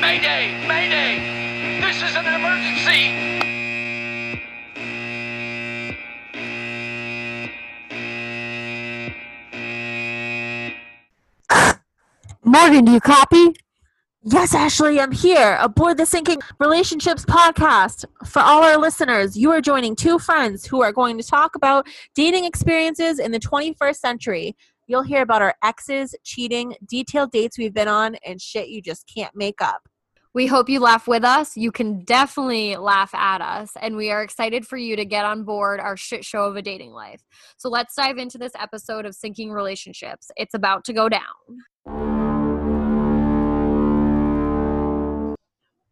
Mayday! Mayday! This is an emergency! Morgan, do you copy? Yes, Ashley, I'm here aboard the Sinking Relationships podcast. For all our listeners, you are joining two friends who are going to talk about dating experiences in the 21st century. You'll hear about our exes, cheating, detailed dates we've been on, and shit you just can't make up. We hope you laugh with us. You can definitely laugh at us, and we are excited for you to get on board our shit show of a dating life. So let's dive into this episode of Sinking Relationships. It's about to go down.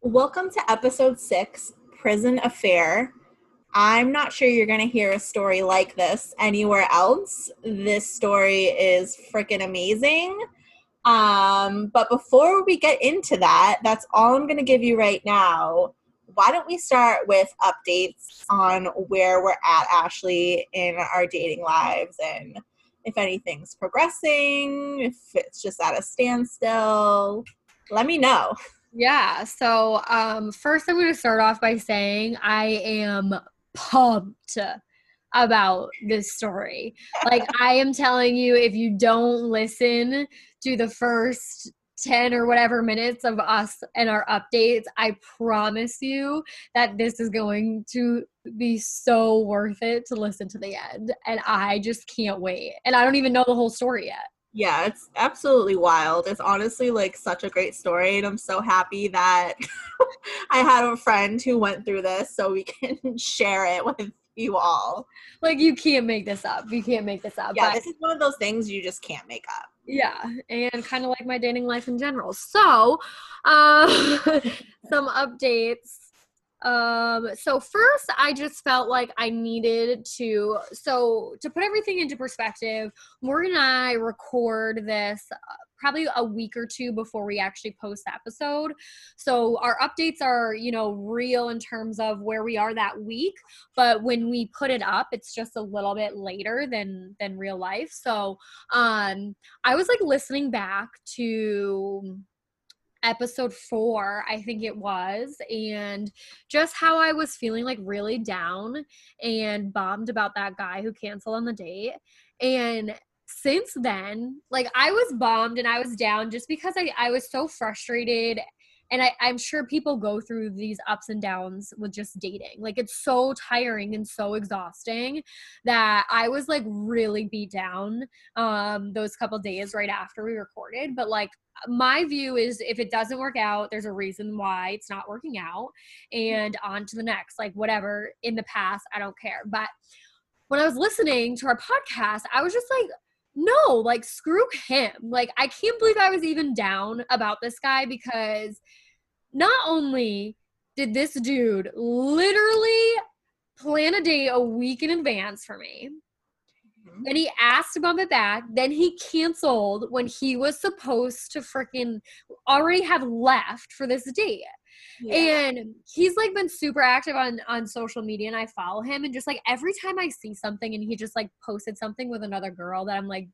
Welcome to episode six Prison Affair. I'm not sure you're going to hear a story like this anywhere else. This story is freaking amazing. Um, but before we get into that, that's all I'm going to give you right now. Why don't we start with updates on where we're at, Ashley, in our dating lives and if anything's progressing, if it's just at a standstill? Let me know. Yeah. So, um, first, I'm going to start off by saying I am pumped about this story. Like, I am telling you, if you don't listen to the first 10 or whatever minutes of us and our updates, I promise you that this is going to be so worth it to listen to the end. And I just can't wait. And I don't even know the whole story yet. Yeah, it's absolutely wild. It's honestly like such a great story, and I'm so happy that I had a friend who went through this so we can share it with you all. Like, you can't make this up. You can't make this up. Yeah, but- this is one of those things you just can't make up. Yeah, and kind of like my dating life in general. So, um, some updates um, so first, I just felt like I needed to. So to put everything into perspective, Morgan and I record this uh, probably a week or two before we actually post the episode. So our updates are, you know, real in terms of where we are that week, but when we put it up, it's just a little bit later than than real life. So um I was like listening back to episode four, I think it was, and just how I was feeling like really down and bummed about that guy who canceled on the date. And since then, like I was bummed and I was down just because I, I was so frustrated and I, i'm sure people go through these ups and downs with just dating. Like it's so tiring and so exhausting that i was like really beat down um those couple days right after we recorded. But like my view is if it doesn't work out there's a reason why it's not working out and on to the next. Like whatever in the past i don't care. But when i was listening to our podcast i was just like no, like screw him. Like I can't believe I was even down about this guy because not only did this dude literally plan a date a week in advance for me, mm-hmm. then he asked to bump it back. Then he canceled when he was supposed to freaking already have left for this date. Yeah. And he's like been super active on on social media and I follow him and just like every time I see something and he just like posted something with another girl that I'm like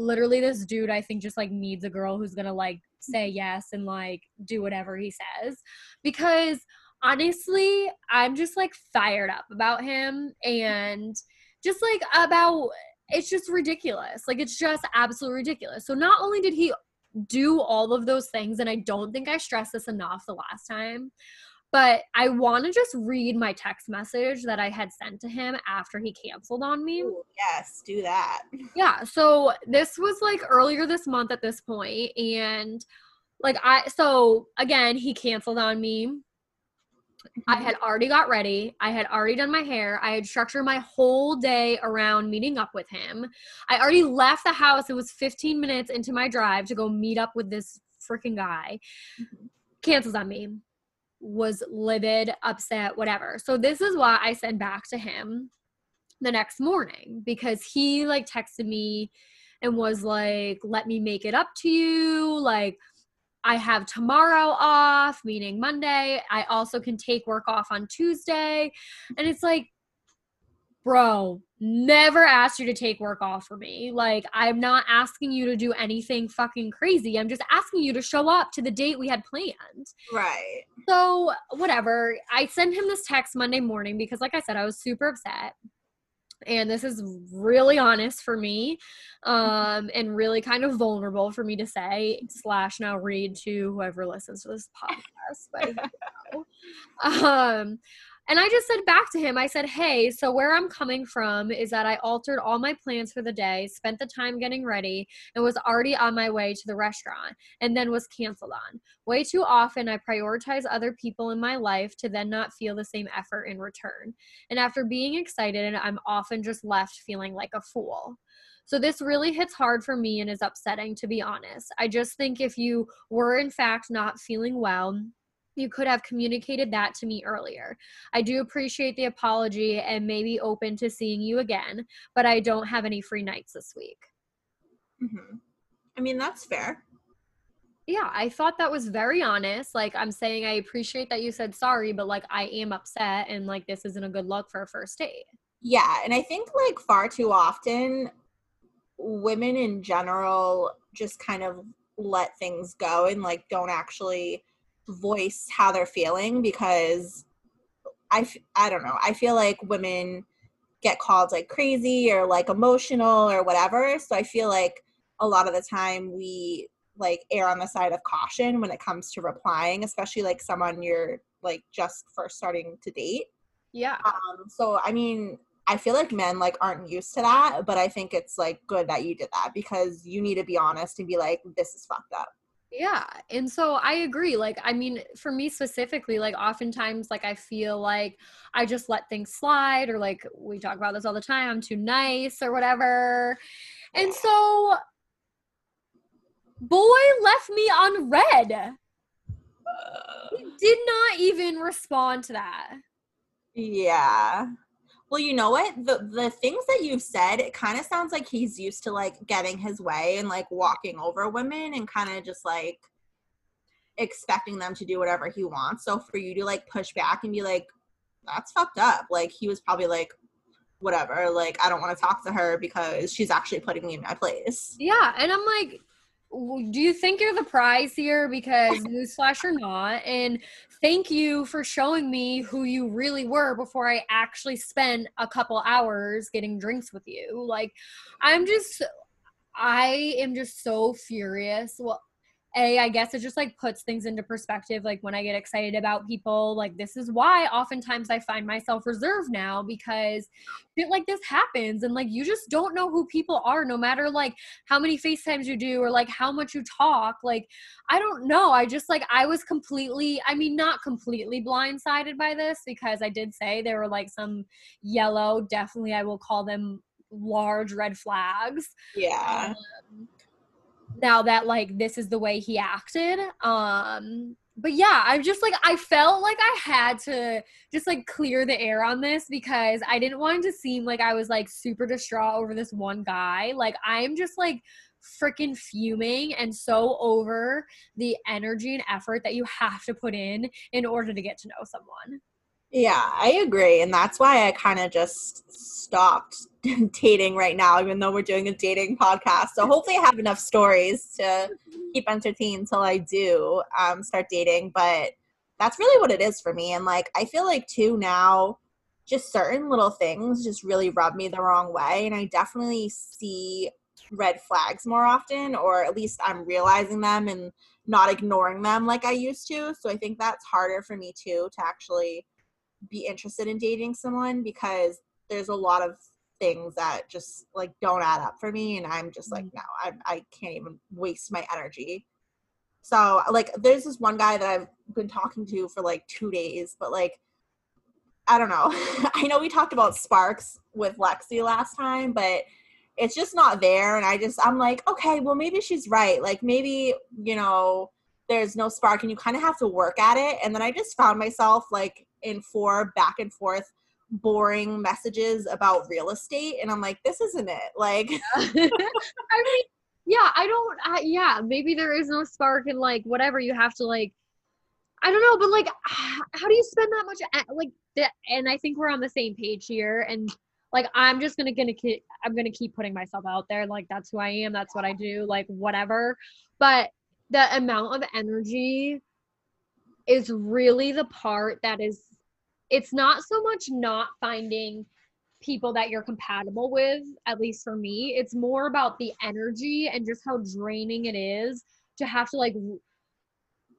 literally this dude I think just like needs a girl who's to like say yes and like do whatever he says because honestly I'm just like fired up about him and just like about it's just ridiculous. Like it's just absolutely ridiculous. So not only did he do all of those things. And I don't think I stressed this enough the last time. But I want to just read my text message that I had sent to him after he canceled on me. Ooh, yes, do that. Yeah. So this was like earlier this month at this point, And like, I, so again, he canceled on me I mm-hmm. had already got ready. I had already done my hair. I had structured my whole day around meeting up with him. I already left the house. It was 15 minutes into my drive to go meet up with this freaking guy. Mm-hmm. Cancels on me. Was livid, upset, whatever. So this is why I sent back to him the next morning because he like texted me and was like, "Let me make it up to you." Like I have tomorrow off, meaning Monday. I also can take work off on Tuesday. And it's like, bro, never asked you to take work off for me. Like, I'm not asking you to do anything fucking crazy. I'm just asking you to show up to the date we had planned. Right. So, whatever. I sent him this text Monday morning because, like I said, I was super upset. And this is really honest for me um, and really kind of vulnerable for me to say, slash, now read to whoever listens to this podcast. But, um, and I just said back to him, I said, hey, so where I'm coming from is that I altered all my plans for the day, spent the time getting ready, and was already on my way to the restaurant, and then was canceled on. Way too often, I prioritize other people in my life to then not feel the same effort in return. And after being excited, I'm often just left feeling like a fool. So this really hits hard for me and is upsetting, to be honest. I just think if you were, in fact, not feeling well, you could have communicated that to me earlier. I do appreciate the apology and may be open to seeing you again, but I don't have any free nights this week. hmm I mean, that's fair. Yeah, I thought that was very honest. Like, I'm saying I appreciate that you said sorry, but like, I am upset and like, this isn't a good look for a first date. Yeah, and I think like far too often women in general just kind of let things go and like don't actually voice how they're feeling because I f- I don't know. I feel like women get called like crazy or like emotional or whatever. So I feel like a lot of the time we like err on the side of caution when it comes to replying, especially like someone you're like just first starting to date. Yeah. Um, so I mean, I feel like men like aren't used to that, but I think it's like good that you did that because you need to be honest and be like, this is fucked up. Yeah. And so I agree. Like, I mean, for me specifically, like, oftentimes, like, I feel like I just let things slide, or like, we talk about this all the time, I'm too nice or whatever. And so, boy left me on read. He did not even respond to that. Yeah. Well, you know what? The the things that you've said, it kind of sounds like he's used to like getting his way and like walking over women and kind of just like expecting them to do whatever he wants. So for you to like push back and be like, that's fucked up. Like he was probably like, whatever, like I don't want to talk to her because she's actually putting me in my place. Yeah. And I'm like, do you think you're the prize here? Because newsflash or not. And thank you for showing me who you really were before I actually spent a couple hours getting drinks with you. Like, I'm just, I am just so furious. Well, a, I guess it just like puts things into perspective. Like when I get excited about people, like this is why oftentimes I find myself reserved now because shit like this happens and like you just don't know who people are no matter like how many FaceTimes you do or like how much you talk. Like I don't know. I just like I was completely, I mean, not completely blindsided by this because I did say there were like some yellow, definitely I will call them large red flags Yeah. um, now that like this is the way he acted um but yeah i'm just like i felt like i had to just like clear the air on this because i didn't want to seem like i was like super distraught over this one guy like i'm just like freaking fuming and so over the energy and effort that you have to put in in order to get to know someone Yeah, I agree. And that's why I kind of just stopped dating right now, even though we're doing a dating podcast. So hopefully I have enough stories to keep entertained until I do um, start dating. But that's really what it is for me. And like, I feel like too now, just certain little things just really rub me the wrong way. And I definitely see red flags more often, or at least I'm realizing them and not ignoring them like I used to. So I think that's harder for me too to actually be interested in dating someone because there's a lot of things that just like don't add up for me and i'm just like mm. no i, I can't even waste my energy. So like there's this one guy that i've been talking to for like two days but like i don't know. I know we talked about sparks with lexi last time but it's just not there and i just i'm like okay well maybe she's right. Like maybe you know there's no spark and you kind of have to work at it. And then i just found myself like in four back and forth boring messages about real estate and i'm like this isn't it like I mean, yeah, I don't. I, yeah, maybe there is no spark and like whatever you have to like. I don't know, but like, how do you spend that much? a- Like that, and I think we're on the same page here. And like I'm just gonna gonna keep I'm gonna keep putting myself out there. Like that's who I am. That's what I do. Like whatever. But the amount of energy is really the part that is. It's not so much not finding people that you're compatible with. At least for me, it's more about the energy and just how draining it is to have to like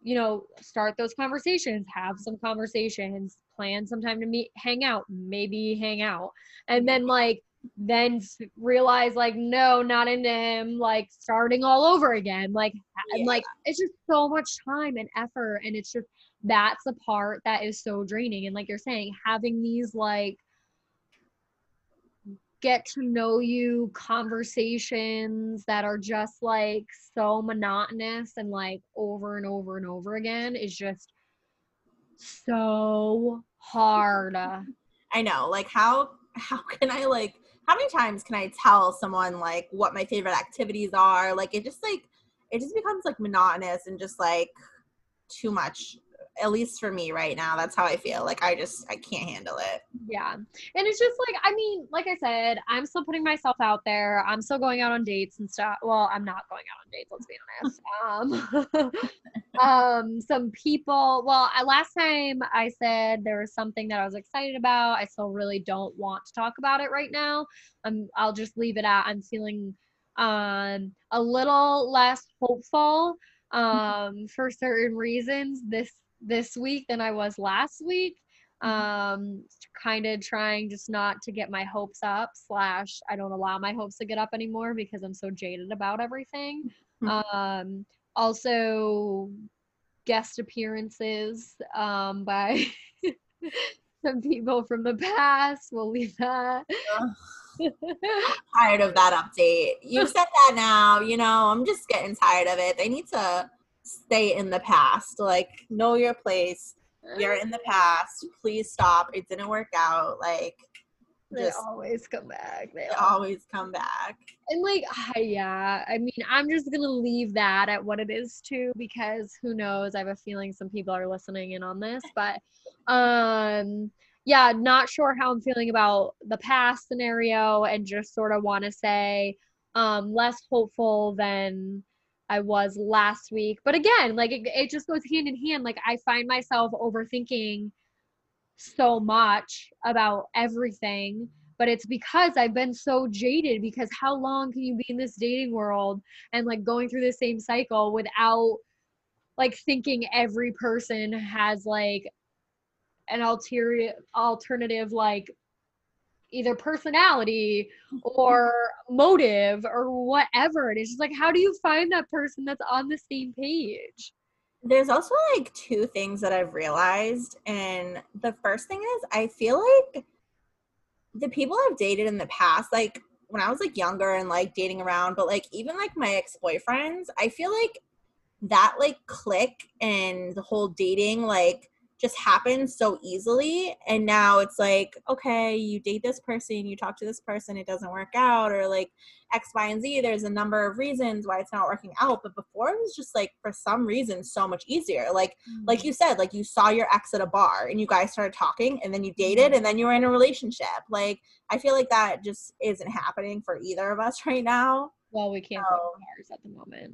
you know, start those conversations, have some conversations, plan some time to meet, hang out, maybe hang out. And then like then realize like no, not into him, like starting all over again. Like yeah. and like it's just so much time and effort and it's just that's the part that is so draining and like you're saying having these like get to know you conversations that are just like so monotonous and like over and over and over again is just so hard. I know. Like how how can I like how many times can I tell someone like what my favorite activities are? Like it just like it just becomes like monotonous and just like too much at least for me right now that's how i feel like i just i can't handle it. Yeah and it's just like i mean like i said i'm still putting myself out there i'm still going out on dates and stuff well i'm not going out on dates let's be honest um um some people well I, last time i said there was something that i was excited about i still really don't want to talk about it right now i'm i'll just leave it at i'm feeling um a little less hopeful um for certain reasons this this week than I was last week. Mm-hmm. Um, kind of trying just not to get my hopes up, slash, I don't allow my hopes to get up anymore because I'm so jaded about everything. Mm-hmm. Um, also, guest appearances um, by some people from the past. We'll leave that. tired of that update. You said that now, you know, I'm just getting tired of it. They need to stay in the past. Like, know your place. You're in the past. Please stop. It didn't work out. Like, they just, always come back. They, they always come back. And like, yeah, I mean, I'm just gonna leave that at what it is too, because who knows? I have a feeling some people are listening in on this, but um, yeah, not sure how I'm feeling about the past scenario, and just sort of want to say, um, less hopeful than I was last week. But again, like it, it just goes hand in hand. Like I find myself overthinking so much about everything but it's because I've been so jaded because how long can you be in this dating world and like going through the same cycle without like thinking every person has like an ulterior alternative like either personality mm-hmm. or motive or whatever. And it's just like, how do you find that person that's on the same page? There's also like two things that I've realized. And the first thing is, I feel like the people I've dated in the past, like when I was like younger and like dating around, but like even like my ex boyfriends, I feel like that like click and the whole dating, like, just happens so easily and now it's like okay you date this person you talk to this person it doesn't work out or like x y and z there's a number of reasons why it's not working out but before it was just like for some reason so much easier like mm-hmm. like you said like you saw your ex at a bar and you guys started talking and then you dated mm-hmm. and then you were in a relationship like i feel like that just isn't happening for either of us right now well we can't so. go bars at the moment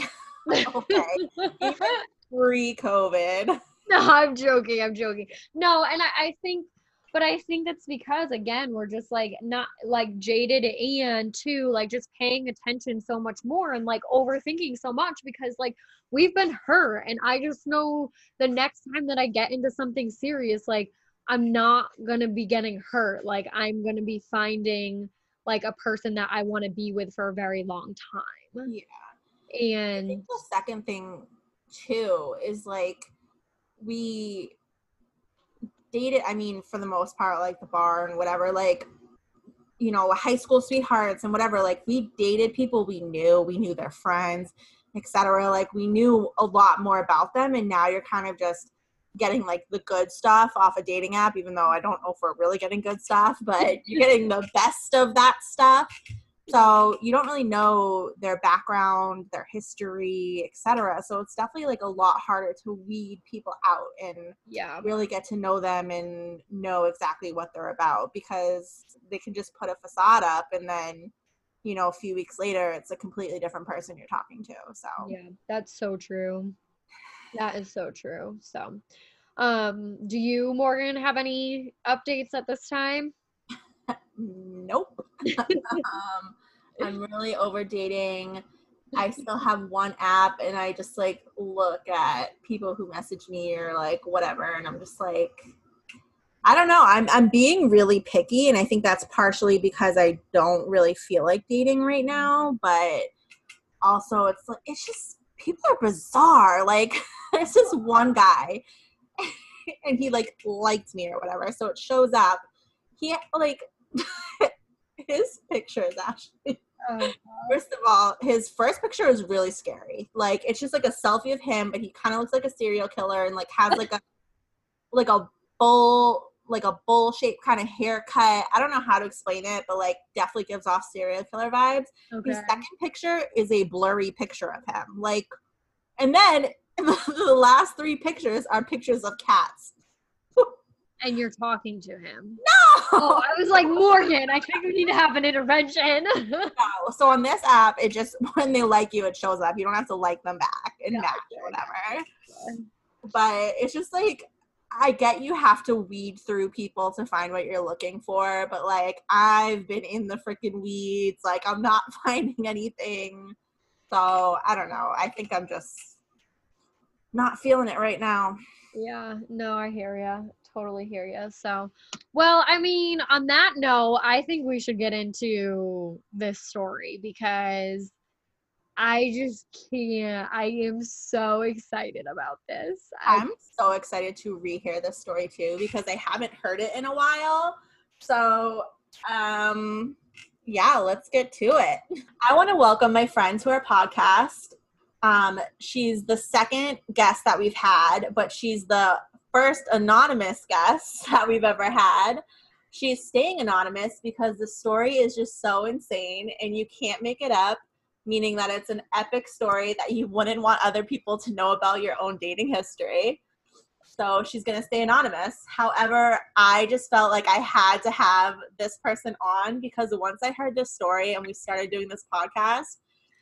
okay pre-covid no, I'm joking. I'm joking. No, and I, I think, but I think that's because again, we're just like not like jaded and too like just paying attention so much more and like overthinking so much because like we've been hurt, and I just know the next time that I get into something serious, like I'm not gonna be getting hurt. Like I'm gonna be finding like a person that I want to be with for a very long time. Yeah. And the second thing too is like we dated i mean for the most part like the bar and whatever like you know high school sweethearts and whatever like we dated people we knew we knew their friends etc like we knew a lot more about them and now you're kind of just getting like the good stuff off a dating app even though i don't know if we're really getting good stuff but you're getting the best of that stuff So you don't really know their background, their history, etc. So it's definitely like a lot harder to weed people out and Yeah. really get to know them and know exactly what they're about because they can just put a facade up and then you know a few weeks later it's a completely different person you're talking to so Yeah, that's so true. That is so true. So, um, do you, Morgan, have any updates at this time? Nope. Um, i'm really over dating i still have one app and i just like look at people who message me or like whatever and i'm just like i don't know. I'm i'm being really picky and i think that's partially because i don't really feel like dating right now but also it's like it's just people are bizarre. Like there's this one guy and he like liked me or whatever so it shows up. He like his pictures actually Oh, First of all, his first picture is really scary. Like it's just like a selfie of him, but he kind of looks like a serial killer and like has like a like a bull like a bull shaped kind of haircut. I don't know how to explain it, but like definitely gives off serial killer vibes. okay. His second picture is a blurry picture of him. Like and then the last three pictures are pictures of cats. And you're talking to him. No! Oh, I was like, Morgan, I think we need to have an intervention. No. So on this app, it just when they like you, it shows up. You don't have to like them back and Yeah, match or whatever. But it's just like I get you have to weed through people to find what you're looking for, but like I've been in the freaking weeds. Like I'm not finding anything. So I don't know. I think I'm just not feeling it right now. Yeah, no, I hear ya. Totally hear ya. So, well, I mean, on that note, I think we should get into this story because I just can't. I am so excited about this. I'm so excited to rehear this story too because I haven't heard it in a while. So, um, yeah, let's get to it. I want to welcome my friend to our podcast. Um, she's the second guest that we've had, but she's the first anonymous guest that we've ever had. She's staying anonymous because the story is just so insane and you can't make it up meaning that it's an epic story that you wouldn't want other people to know about your own dating history. So she's going to stay anonymous. However, I just felt like I had to have this person on because once I heard this story and we started doing this podcast,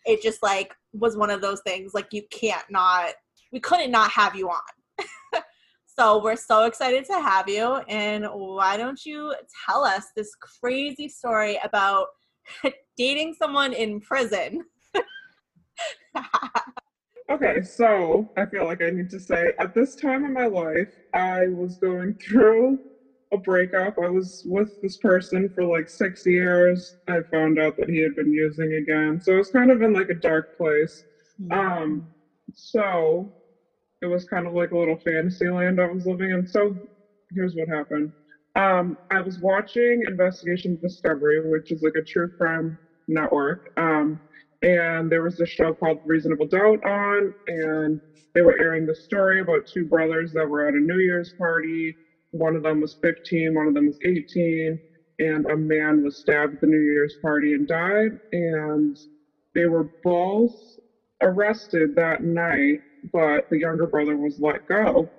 it just like was one of those things like you can't not, we couldn't not have you on. so we're so excited to have you. And why don't you tell us this crazy story about dating someone in prison? Okay, so I feel like I need to say at this time in my life, I was going through a breakup. I was with this person for like six years. I found out that he had been using again. So it was kind of in like a dark place. Um, so it was kind of like a little fantasy land I was living in. So here's what happened. Um, I was watching Investigation Discovery, which is like a true crime network. Um, and there was this show called Reasonable Doubt on, and they were airing the story about two brothers that were at a New Year's party. One of them was 15, one of them was 18, and a man was stabbed at the New Year's party and died. And they were both arrested that night, but the younger brother was let go.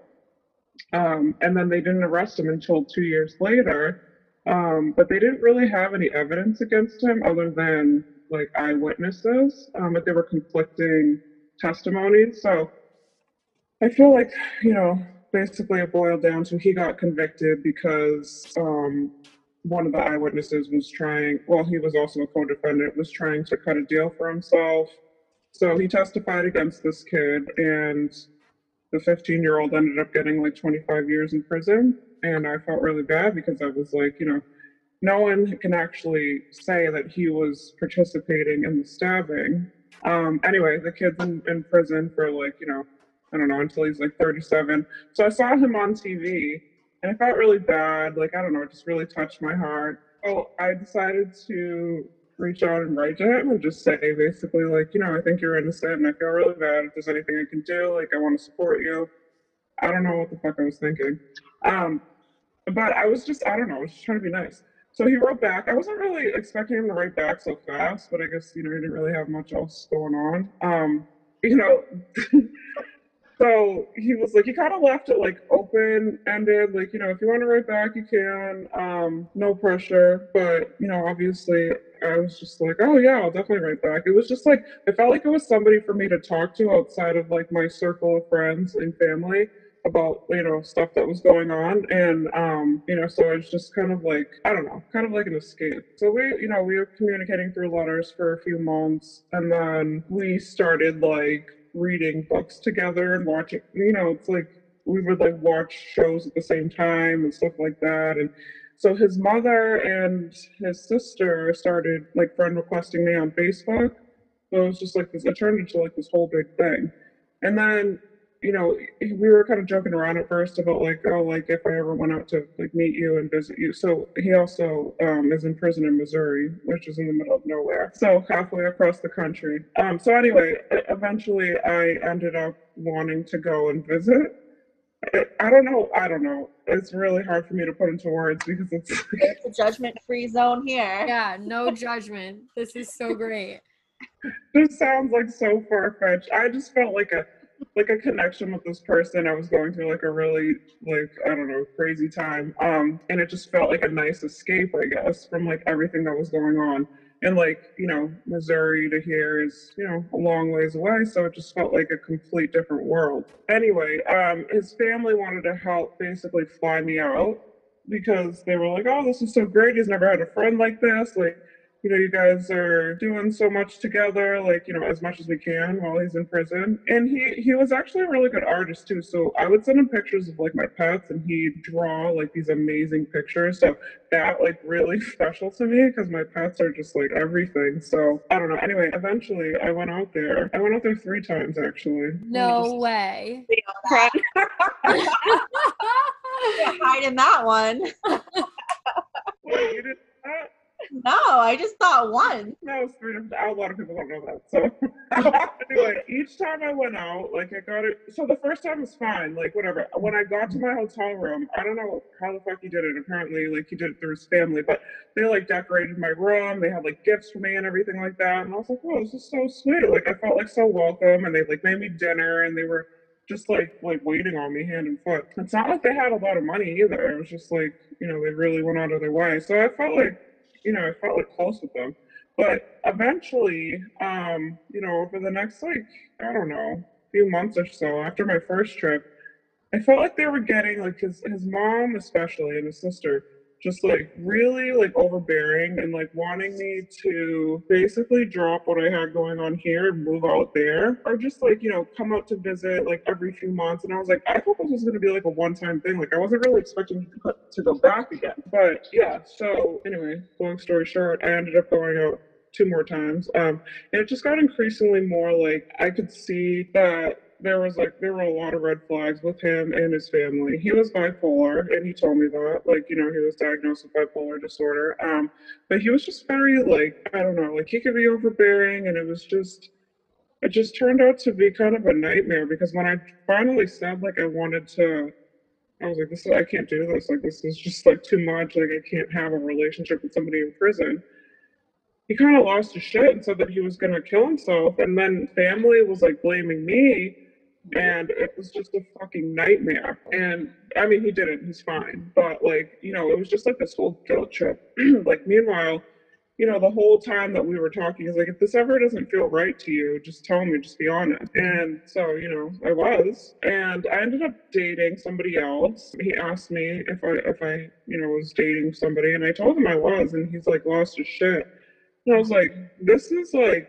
Um, and then they didn't arrest him until two years later. Um, but they didn't really have any evidence against him other than like eyewitnesses, um, but they were conflicting testimonies. So I feel like, you know, basically it boiled down to he got convicted because um, one of the eyewitnesses was trying, well, he was also a co defendant, was trying to cut a deal for himself. So he testified against this kid, and the 15 year old ended up getting like 25 years in prison. And I felt really bad because I was like, you know, no one can actually say that he was participating in the stabbing. Um, anyway, the kid's in, in prison for like, you know, I don't know, until he's like 37. So I saw him on TV and I felt really bad. Like, I don't know, it just really touched my heart. So I decided to reach out and write to him and just say basically, like, you know, I think you're innocent and I feel really bad. If there's anything I can do, like, I want to support you. I don't know what the fuck I was thinking. Um, but I was just, I don't know, I was just trying to be nice. so he wrote back. I wasn't really expecting him to write back so fast, but I guess you know he didn't really have much else going on. Um, you know, so he was like he kind of left it like open ended, like you know if you want to write back you can, um, no pressure. But you know obviously I was just like, oh yeah, I'll definitely write back. It was just like it felt like it was somebody for me to talk to outside of like my circle of friends and family about you know stuff that was going on and um you know so it's just kind of like i don't know kind of like an escape so we you know we were communicating through letters for a few months and then we started like reading books together and watching you know it's like we would like watch shows at the same time and stuff like that. And so his mother and his sister started like friend requesting me on facebook. So it was just like this it turned into like this whole big thing. And then you know, we were kind of joking around at first about like, oh, like if I ever went out to like meet you and visit you. So he also um, is in prison in Missouri, which is in the middle of nowhere, so halfway across the country. Um, so anyway, eventually I ended up wanting to go and visit. I don't know. I don't know. It's really hard for me to put into words because it's. it's a judgment-free zone here. Yeah, no judgment. This is so great. this sounds like so far fetched. I just felt like a like a connection with this person. I was going through like a really like I don't know crazy time, um, and it just felt like a nice escape, I guess, from like everything that was going on. And like you know, Missouri to here is you know a long ways away, so it just felt like a complete different world. Anyway, um, his family wanted to help basically fly me out because they were like, "Oh, this is so great. He's never had a friend like this. Like, you know, you guys are doing so much together, like, you know, as much as we can while he's in prison. And he he was actually a really good artist too. So I would send him pictures of like my pets and he'd draw like these amazing pictures. So that like really special to me because my pets are just like everything. So I don't know. Anyway, eventually I went out there. I went out there three times actually. No just... way. Hide in that one. Wait, you did that? No, I just thought one. No, different. A lot of people don't know that. So anyway, each time I went out, like I got it. So the first time was fine, like whatever. When I got to my hotel room, I don't know how the fuck he did it. Apparently, like he did it through his family, but they like decorated my room. They had like gifts for me and everything like that. And I was like, oh, this is so sweet. Like I felt like so welcome, and they like made me dinner, and they were just like like waiting on me hand and foot. It's not like they had a lot of money either. It was just like you know they really went out of their way. So I felt like you know, I felt like close with them. But eventually, um, you know, over the next like, I don't know, few months or so after my first trip, I felt like they were getting like his his mom especially and his sister just like really like overbearing and like wanting me to basically drop what I had going on here and move out there or just like, you know, come out to visit like every few months. And I was like, I thought this was going to be like a one time thing. Like I wasn't really expecting to go back again. But yeah, so anyway, long story short, I ended up going out two more times. Um, and it just got increasingly more like I could see that there was like there were a lot of red flags with him and his family. He was bipolar, and he told me that. Like you know, he was diagnosed with bipolar disorder. Um, but he was just very like I don't know, like he could be overbearing, and it was just it just turned out to be kind of a nightmare because when I finally said like I wanted to. I was like, this is, I can't do this. Like, this is just like too much. Like, I can't have a relationship with somebody in prison he kind of lost his shit and said that he was going to kill himself. And then family was like blaming me and it was just a fucking nightmare. And I mean, he didn't, he's fine. But like, you know, it was just like this whole guilt trip. like, meanwhile, you know, the whole time that we were talking, he's like, if this ever doesn't feel right to you, just tell me, just be honest. And so, you know, I was. And I ended up dating somebody else. He asked me if I, if I, you know, was dating somebody, and I told him I was, and he's like, lost his shit. And I was like, this is like,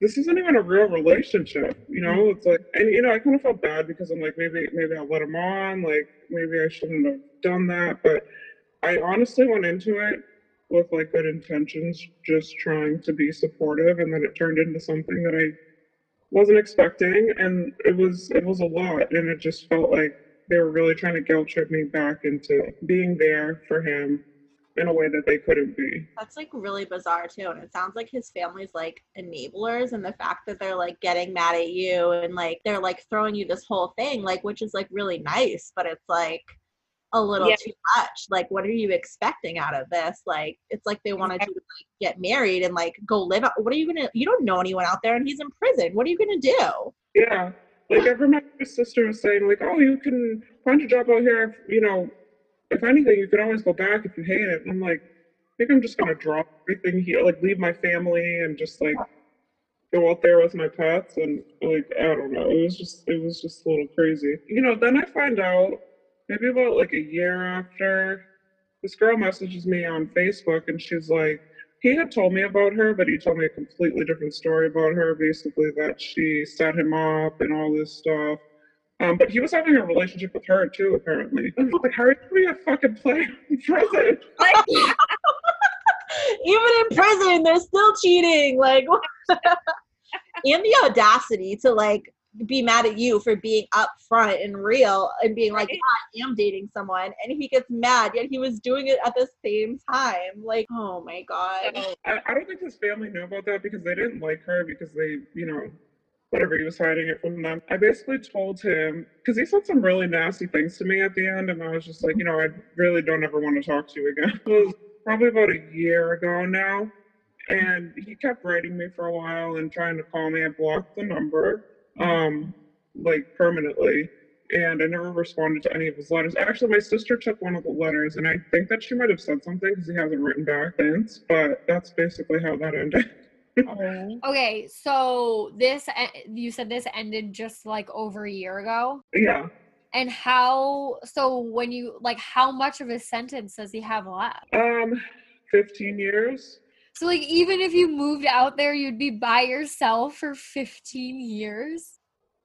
this isn't even a real relationship, you know? It's like, and you know, I kind of felt bad because I'm like, maybe, maybe I let him on, like, maybe I shouldn't have done that. But I honestly went into it with like good intentions, just trying to be supportive, and then it turned into something that I wasn't expecting, and it was, it was a lot, and it just felt like they were really trying to guilt trip me back into being there for him in a way that they couldn't be. That's like really bizarre too. And it sounds like his family's like enablers and the fact that they're like getting mad at you and like they're like throwing you this whole thing, like which is like really nice, but it's like a little Yeah. too much. Like, what are you expecting out of this? Like, it's like they wanted you to like, get married and like go live out. What are you gonna? You don't know anyone out there, and he's in prison. What are you gonna do? Yeah. Like I remember my sister was saying, like, oh, you can find a job out here. If, you know, if anything, you can always go back if you hate it. And I'm like, I think I'm just gonna drop everything here, like leave my family and just like go out there with my pets and like I don't know. It was just it was just a little crazy. You know, then I find out maybe about like a year after this girl messages me on Facebook and she's like he had told me about her, but he told me a completely different story about her. Basically, that she set him up and all this stuff. Um, but he was having a relationship with her too, apparently. Like, how are you being a fucking player in prison? Like, even in prison, they're still cheating. Like, and the audacity to like be mad at you for being upfront and real and being like, yeah, I am dating someone, and he gets mad, yet he was doing it at the same time. Like, oh my god. I, I don't think his family knew about that because they didn't like her because they, you know, whatever he was hiding it from them. I basically told him because he said some really nasty things to me at the end, and I was just like, you know, I really don't ever want to talk to you again. It was probably about a year ago now, and he kept writing me for a while and trying to call me. I blocked the number, um, like permanently. And I never responded to any of his letters. Actually, my sister took one of the letters, and I think that she might have said something because he hasn't written back since. But that's basically how that ended. Okay, so this you said this ended just like over a year ago. yeah. And how so when you like how much of a sentence does he have left? Um, 15 years. So like even if you moved out there you'd be by yourself for 15 years?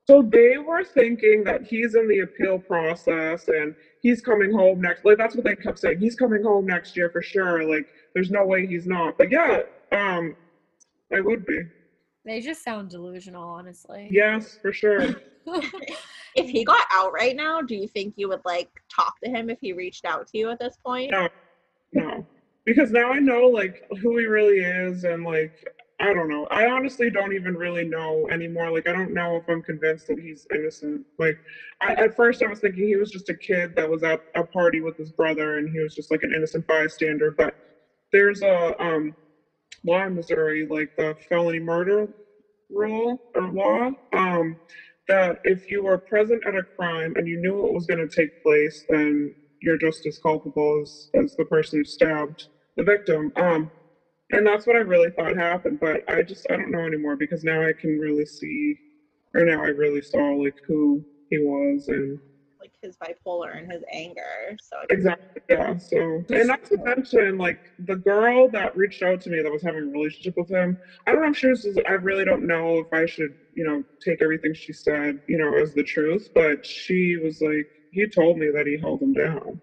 So they were thinking that he's in the appeal process and he's coming home next. Like that's what they kept saying. He's coming home next year for sure. Like there's no way he's not. But yeah, um, I would be. They just sound delusional, honestly. Yes, for sure. If he got out right now, do you think you would like talk to him if he reached out to you at this point? No, no, because now I know like who he really is and like I don't know. I honestly don't even really know anymore. Like I don't know if I'm convinced that he's innocent. Like I, at first I was thinking he was just a kid that was at a party with his brother and he was just like an innocent bystander. But there's a um law in Missouri, like the felony murder rule or law, um, that if you were present at a crime and you knew it was going to take place, then you're just as culpable as, as the person who stabbed the victim. Um, and that's what I really thought happened, but I just I don't know anymore because now I can really see, or now I really saw like who he was and Like his bipolar and his anger. So Exactly. Yeah. So, and not to mention, like the girl that reached out to me that was having a relationship with him. I don't know if she was. I really don't know if I should, you know, take everything she said, you know, as the truth. But she was like, he told me that he held him down,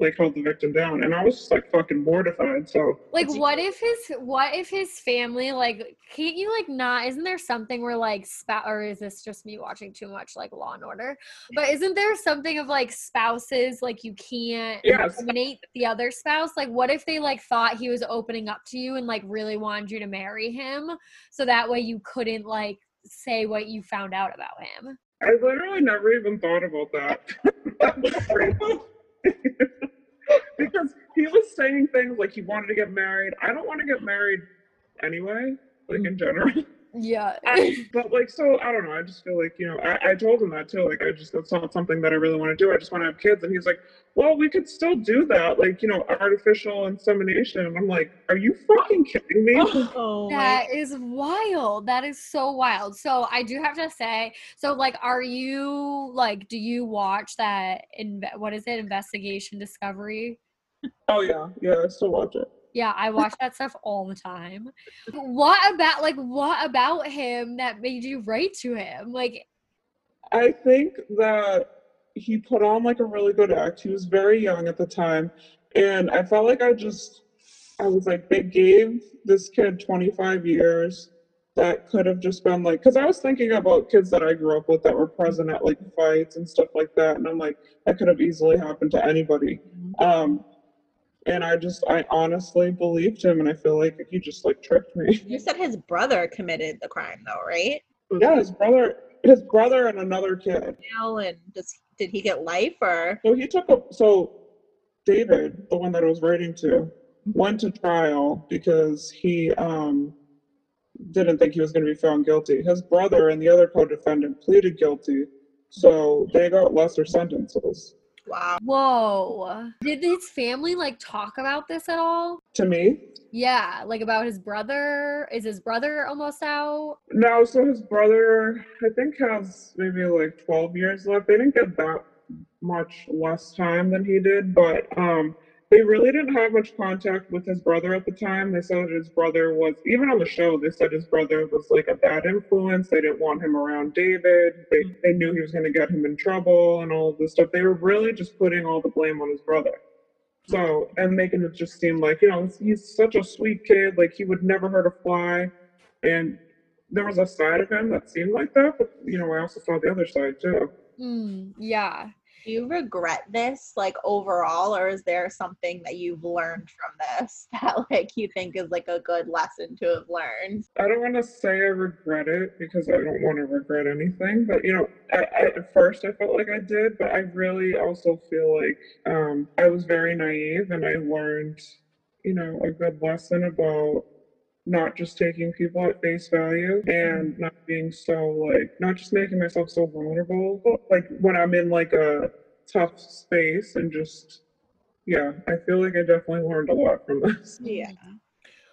like held the victim down, and I was just like fucking mortified. So, Like what if his what if his family like can't you like not isn't there something where like spouse or is this just me watching too much like Law and Order? But isn't there something of like spouses like you can't Yes. eliminate the other spouse? Like what if they like thought he was opening up to you and like really wanted you to marry him so that way you couldn't like say what you found out about him? I literally never even thought about that. Because he was saying things like he wanted to get married. I don't want to get married anyway, like in general. Yeah. but like, so I don't know. I just feel like you know, I, I told him that too. Like, I just that's not something that I really want to do. I just want to have kids, and he's like, well, we could still do that, like you know, artificial insemination. And I'm like, are you fucking kidding me? Oh That is wild. That is so wild. So I do have to say, so like, are you like, do you watch that? Inve- what is it? Investigation Discovery. oh yeah, yeah. I still watch it. Yeah, I watch that stuff all the time. What about like what about him that made you write to him? Like, I think that he put on like a really good act. He was very young at the time. And I felt like I just, I was like, they gave this kid 25 years that could have just been like, because I was thinking about kids that I grew up with that were present at like fights and stuff like that. And I'm like, that could have easily happened to anybody. Um, and I just, I honestly believed him. And I feel like he just like tricked me. You said his brother committed the crime though, right? Yeah, his brother. his brother and another kid. and does did he get life or So he took a so David, the one that I was writing to, went to trial because he um didn't think he was going to be found guilty. His brother and the other co-defendant pleaded guilty, so they got lesser sentences. Wow Whoa. Did his family like talk about this at all? To me, Yeah, like about his brother. Is his brother almost out? no. So his brother, I think, has maybe like twelve years left. They didn't get that much less time than he did, but um, they really didn't have much contact with his brother at the time. They said his brother was, even on the show, they said his brother was like a bad influence. They didn't want him around David. They, they knew he was going to get him in trouble and all this stuff. They were really just putting all the blame on his brother. So, and making it just seem like, you know, he's such a sweet kid, like he would never hurt a fly. And there was a side of him that seemed like that, but, you know, I also saw the other side too. Mm, yeah. Do you regret this like overall or is there something that you've learned from this that like you think is like a good lesson to have learned I don't want to say I regret it because I don't want to regret anything. But you know, I, I, at first I felt like I did, but I really also feel like um, I was very naive and I learned, you know, a good lesson about not just taking people at face value and not being so like not just making myself so vulnerable like when i'm in like a tough space and just yeah i feel like i definitely learned a lot from this yeah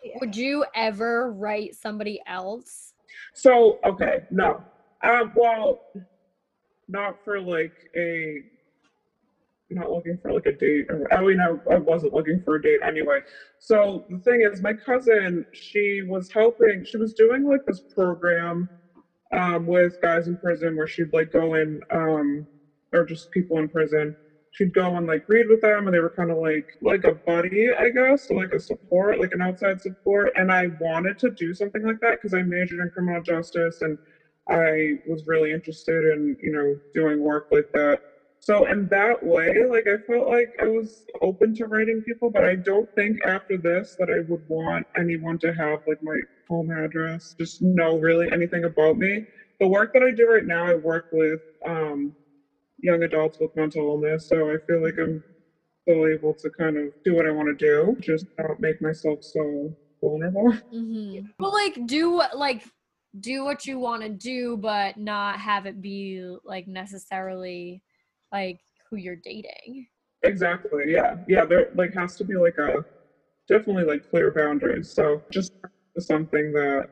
Yeah. Would you ever write somebody else? So okay, no. Um, well, not for like a, not looking for like a date. Or I mean, I, I wasn't looking for a date anyway. So the thing is, my cousin, she was helping. She was doing like this program, um, with guys in prison where she'd like go in, um, or just people in prison. She'd go and like read with them, and they were kind of like like a buddy, I guess, like a support, like an outside support. And I wanted to do something like that because I majored in criminal justice and I was really interested in, you know, doing work like that. So in that way, like I felt like I was open to writing people, but I don't think after this that I would want anyone to have like my home address, just know really anything about me. The work that I do right now, I work with um, young adults with mental illness, so I feel like I'm still able to kind of do what I want to do, just not make myself so vulnerable. Mm-hmm. Well, like do like do what you want to do, but not have it be like necessarily like who you're dating. Exactly. Yeah. Yeah. There like has to be like a definitely like clear boundaries. So just something that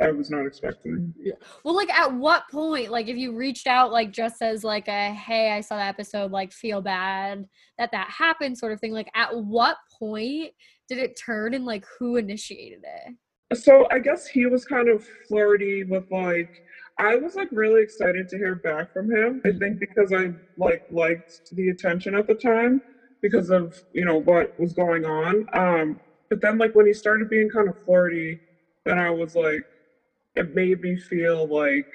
I was not expecting. Yeah. Well, like at what point, like if you reached out, like just as like a hey, I saw the episode, like feel bad that that happened, sort of thing. Like at what point did it turn and like who initiated it? So I guess he was kind of flirty with like I was like really excited to hear back from him. I think because I like liked the attention at the time because of, you know, what was going on. Um but then like when he started being kind of flirty, then I was like it made me feel like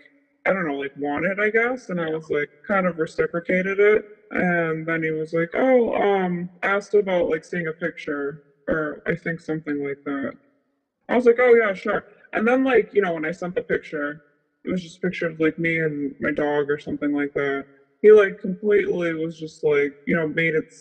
I don't know, like wanted, I guess. And I was like kind of reciprocated it. And then he was like, Oh, um, asked about like seeing a picture or I think something like that. I was like, Oh yeah, sure. And then like, you know, when I sent the picture, it was just a picture of like me and my dog or something like that. He like completely was just like, you know, made it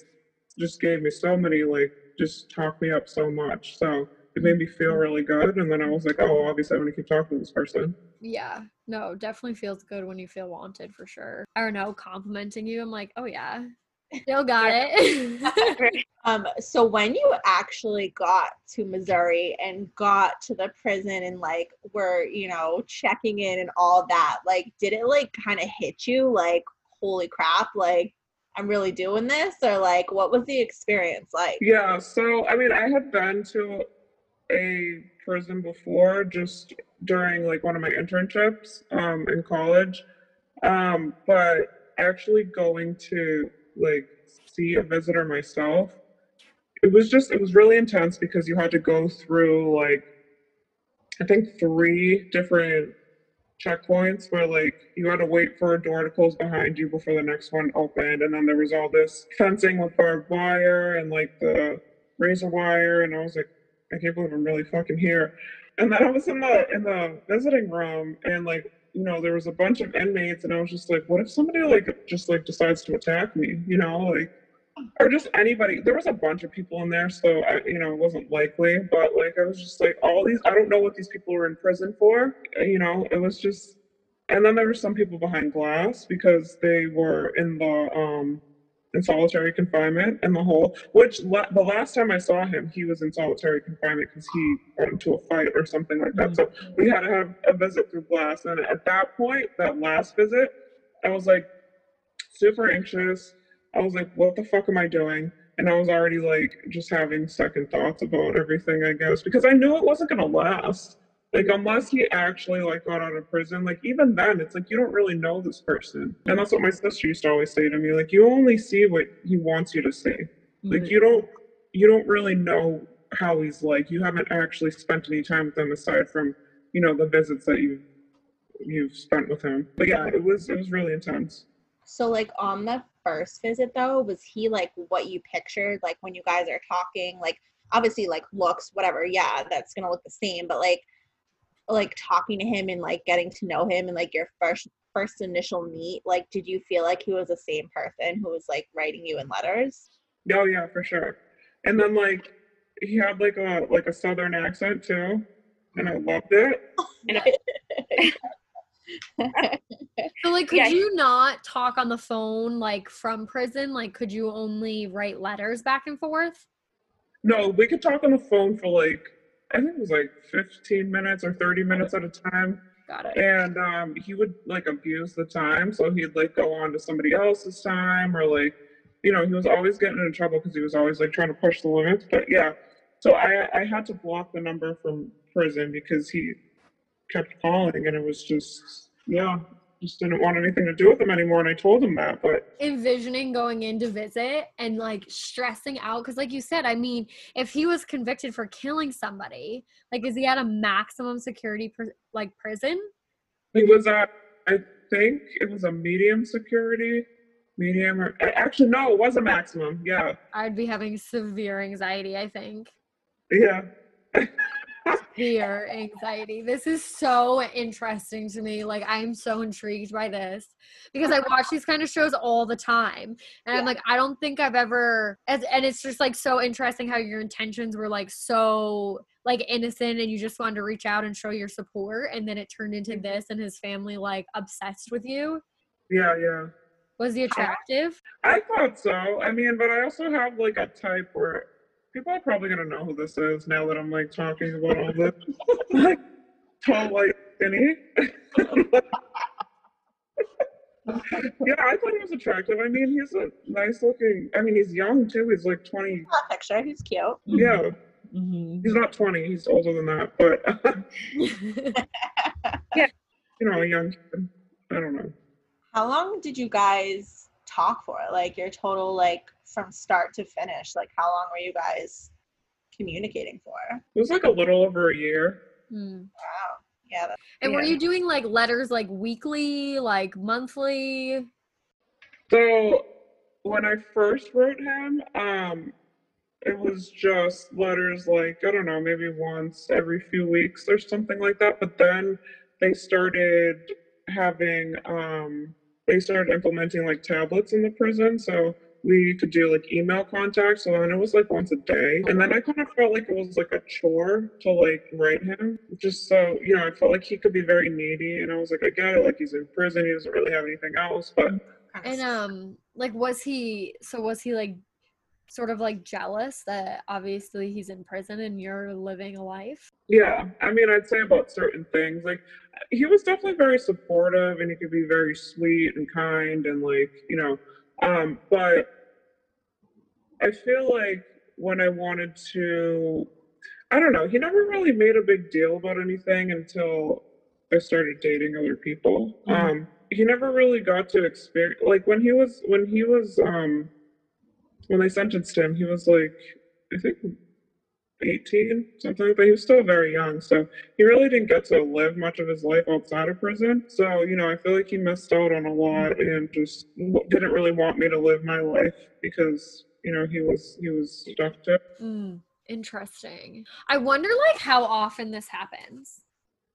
just gave me so many like just talked me up so much. So it made me feel mm-hmm. really good. And then I was like, oh, obviously I'm gonna keep talking to this person. Yeah, no, definitely feels good when you feel wanted for sure. I don't know, complimenting you, I'm like, oh yeah, still got it. um so when you actually got to missouri and got to the prison and like were you know checking in and all that like did it like kind of hit you like holy crap like i'm really doing this or like what was the experience like Yeah, so I mean, I had been to a prison before just during like one of my internships um, in college. Um, but actually going to like see a visitor myself, it was just, it was really intense because you had to go through like, I think three different checkpoints where like you had to wait for a door to close behind you before the next one opened. And then there was all this fencing with barbed wire and like the razor wire. And I was like I can't believe I'm really fucking here. And then I was in the in the visiting room and like you know, there was a bunch of inmates, and I was just like, what if somebody like just like decides to attack me? You know, like or just anybody. There was a bunch of people in there, so I, you know, it wasn't likely. But like, I was just like, all these. I don't know what these people were in prison for. You know, it was just. And then there were some people behind glass because they were in the um in solitary confinement in the hole. Which la- the last time I saw him, he was in solitary confinement because he got into a fight or something like that. So we had to have a visit through glass. And at that point, that last visit, I was like super anxious I was like, what the fuck am I doing? And I was already like just having second thoughts about everything, I guess, because I knew it wasn't gonna last. Like unless he actually like got out of prison, like even then, it's like you don't really know this person. And that's what my sister used to always say to me, like you only see what he wants you to see. Like you don't you don't really know how he's like. You haven't actually spent any time with him aside from, you know, the visits that you you've spent with him. But yeah, it was it was really intense. So like on the first visit though, was he like what you pictured like when you guys are talking? Like obviously like looks, whatever, yeah, that's gonna look the same, but like like talking to him and like getting to know him and like your first first initial meet, like did you feel like he was the same person who was like writing you in letters? Oh yeah, for sure. And then like he had like a like a southern accent too. And I loved it. So like could Yeah. you not talk on the phone like from prison? Like could you only write letters back and forth? No, we could talk on the phone for like I think it was like 15 minutes or 30 minutes at a time. Got it. And um, he would like abuse the time. So he'd like go on to somebody else's time or like, you know, he was always getting into trouble because he was always like trying to push the limits. But yeah, so I, I had to block the number from prison because he kept calling and it was just, yeah, just didn't want anything to do with him anymore. And I told him that. But envisioning going in to visit and like stressing out because like you said i mean if he was convicted for killing somebody like is he at a maximum security pr- like prison he was at, I think it was a medium security. Medium or actually no, it was a maximum. Yeah, i'd be having severe anxiety i think yeah. severe anxiety. This is so interesting to me. Like i'm so intrigued by this because i watch these kind of shows all the time and i'm like i don't think i've ever and and it's just like so interesting how your intentions were like so like innocent and you just wanted to reach out and show your support and then it turned into mm-hmm. this and his family like obsessed with you. Yeah, yeah. was he attractive? I thought so. I mean, but I also have like a type where people are probably gonna know who this is now that I'm like talking about all this. like tall, white, skinny. yeah, I thought he was attractive. I mean, he's a nice looking. I mean, he's young too. He's like 20. That picture, he's cute. Yeah, Mhm. he's not 20. He's older than that, but yeah, you know, a young kid. I don't know. How long did you guys talk for? Like your total like from start to finish? Like how long were you guys communicating for? It was like a little over a year. Hmm. Wow. Yeah. That, and were you doing like letters like weekly like monthly So when I first wrote him, um, it was just letters like I don't know, maybe once every few weeks or something like that. But then they started having um, they started implementing like tablets in the prison, so we could do like email contact. So then it was like once a day, and then I kind of felt like it was like a chore to like write him, just so you know. I felt like he could be very needy, and I was like, I get it, like he's in prison, he doesn't really have anything else, but. And um, like, was he? So was he like, sort of like jealous that obviously he's in prison and you're living a life? Yeah, I mean, I'd say about certain things. Like, he was definitely very supportive and he could be very sweet and kind and, like, you know, um, but I feel like when I wanted to, I don't know, he never really made a big deal about anything until I started dating other people. Mhm. Um, he never really got to experience, like, when he was, when he was, um, when they sentenced him, he was like, I think 18, something like that. He was still very young, so he really didn't get to live much of his life outside of prison. So, you know, I feel like he missed out on a lot and just didn't really want me to live my life because, you know, he was he was stuck to. Mm, interesting. I wonder like how often this happens.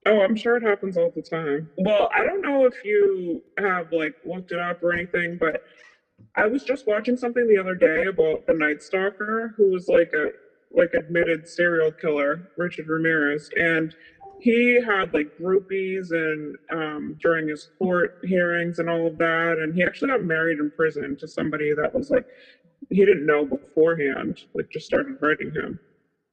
Oh, I'm sure it happens all the time. Well, I don't know if you have like looked it up or anything, but I was just watching something the other day about the Night Stalker, who was like a like admitted serial killer, Richard Ramirez, and he had like groupies and um, during his court hearings and all of that, and he actually got married in prison to somebody that was like he didn't know beforehand, like just started writing him.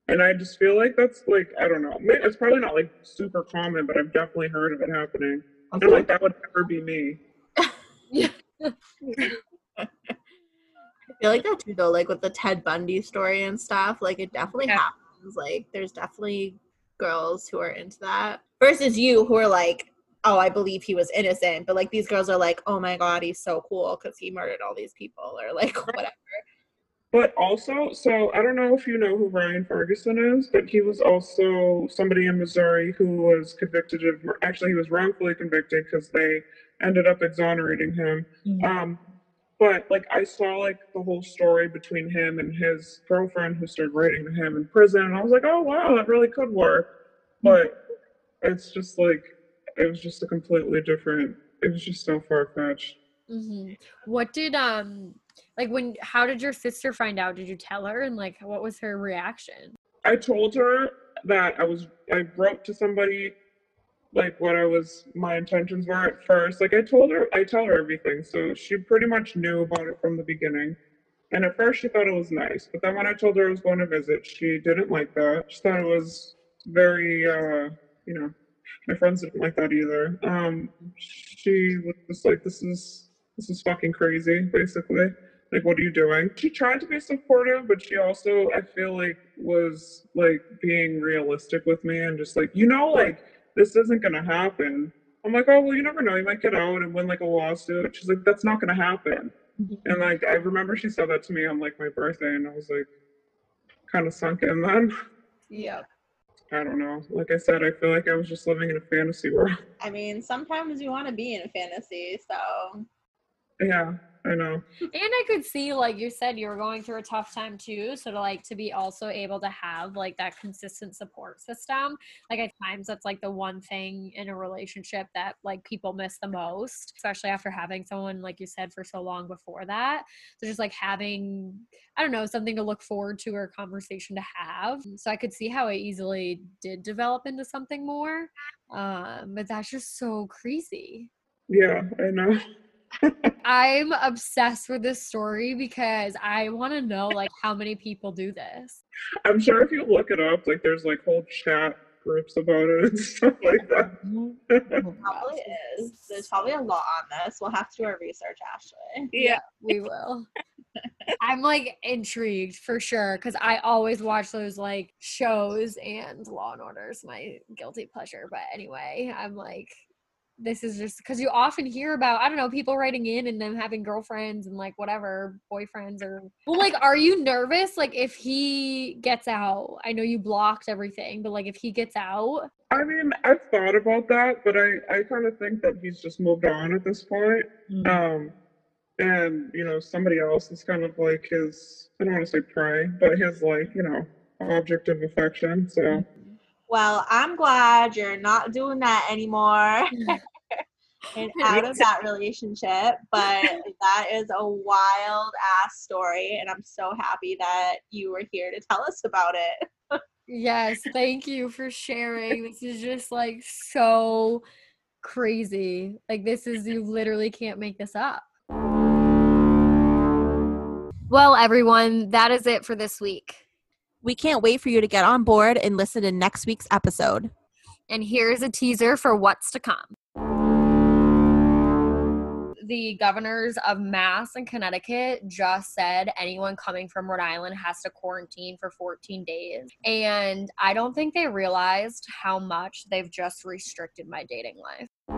And I just feel like that's like I don't know. It's probably not like super common, but I've definitely heard of it happening. And like that would never be me. I feel like that too, though. Like with the Ted Bundy story and stuff, like it definitely Yeah. happens. Like there's definitely girls who are into that versus you who are like, oh, I believe he was innocent, but like these girls are like, oh my god, he's so cool because he murdered all these people or like whatever. But also, so I don't know if you know who Ryan Ferguson is, but he was also somebody in Missouri who was convicted of, actually, he was wrongfully convicted because they ended up exonerating him. Um, but like I saw like the whole story between him and his girlfriend who started writing to him in prison, and I was like, oh wow, that really could work. But it's just like it was just a completely different. It was just so far fetched. hmm What did um like when? How did your sister find out? Did you tell her? And like, what was her reaction? I told her that I was I wrote to somebody like what I was my intentions were at first. Like I told her I tell her everything. So she pretty much knew about it from the beginning. And at first she thought it was nice, but then when I told her I was going to visit, she didn't like that. She thought it was very uh, you know, my friends didn't like that either. Um she was just like this is this is fucking crazy, basically like what are you doing she tried to be supportive but she also i feel like was like being realistic with me and just like you know like this isn't gonna happen. I'm like oh well you never know. You might get out and win like a lawsuit. She's like that's not gonna happen. Mm-hmm. And like i remember she said that to me on like my birthday and i was like kind of sunk in then. Yeah. i don't know. Like i said i feel like i was just living in a fantasy world. I mean, sometimes you want to be in a fantasy, so. Yeah i know And I could see, like you said, you were going through a tough time too. So to like to be also able to have like that consistent support system. Like at times that's like the one thing in a relationship that like people miss the most, especially after having someone, like you said, for so long before that. So just like having, I don't know, something to look forward to or a conversation to have. So I could see how it easily did develop into something more. Um, but that's just so crazy. yeah i know I'm obsessed with this story because I want to know like how many people do this. i'm sure if you look it up like there's like whole chat groups about it and stuff like that probably is. There's probably a lot on this. We'll have to do our research, Ashley. Yeah, we will. I'm like intrigued for sure because I always watch those like shows and Law and Order is my guilty pleasure. But anyway, I'm like, this is just because you often hear about I don't know people writing in and them having girlfriends and like whatever boyfriends or well like are you nervous like if he gets out I know you blocked everything but like if he gets out I mean, I've thought about that, but I, I kind of think that he's just moved on at this point. Um, and you know, somebody else is kind of like his, I don't want to say prey, but his like, you know, object of affection. So Well, I'm glad you're not doing that anymore and out of that relationship. But that is a wild ass story, and I'm so happy that you were here to tell us about it. Yes, thank you for sharing. This is just like so crazy. Like this is you literally can't make this up. Well, everyone, that is it for this week. We can't wait for you to get on board and listen to next week's episode. And here's a teaser for what's to come. The governors of Mass and Connecticut just said anyone coming from Rhode Island has to quarantine for 14 days. And I don't think they realized how much they've just restricted my dating life.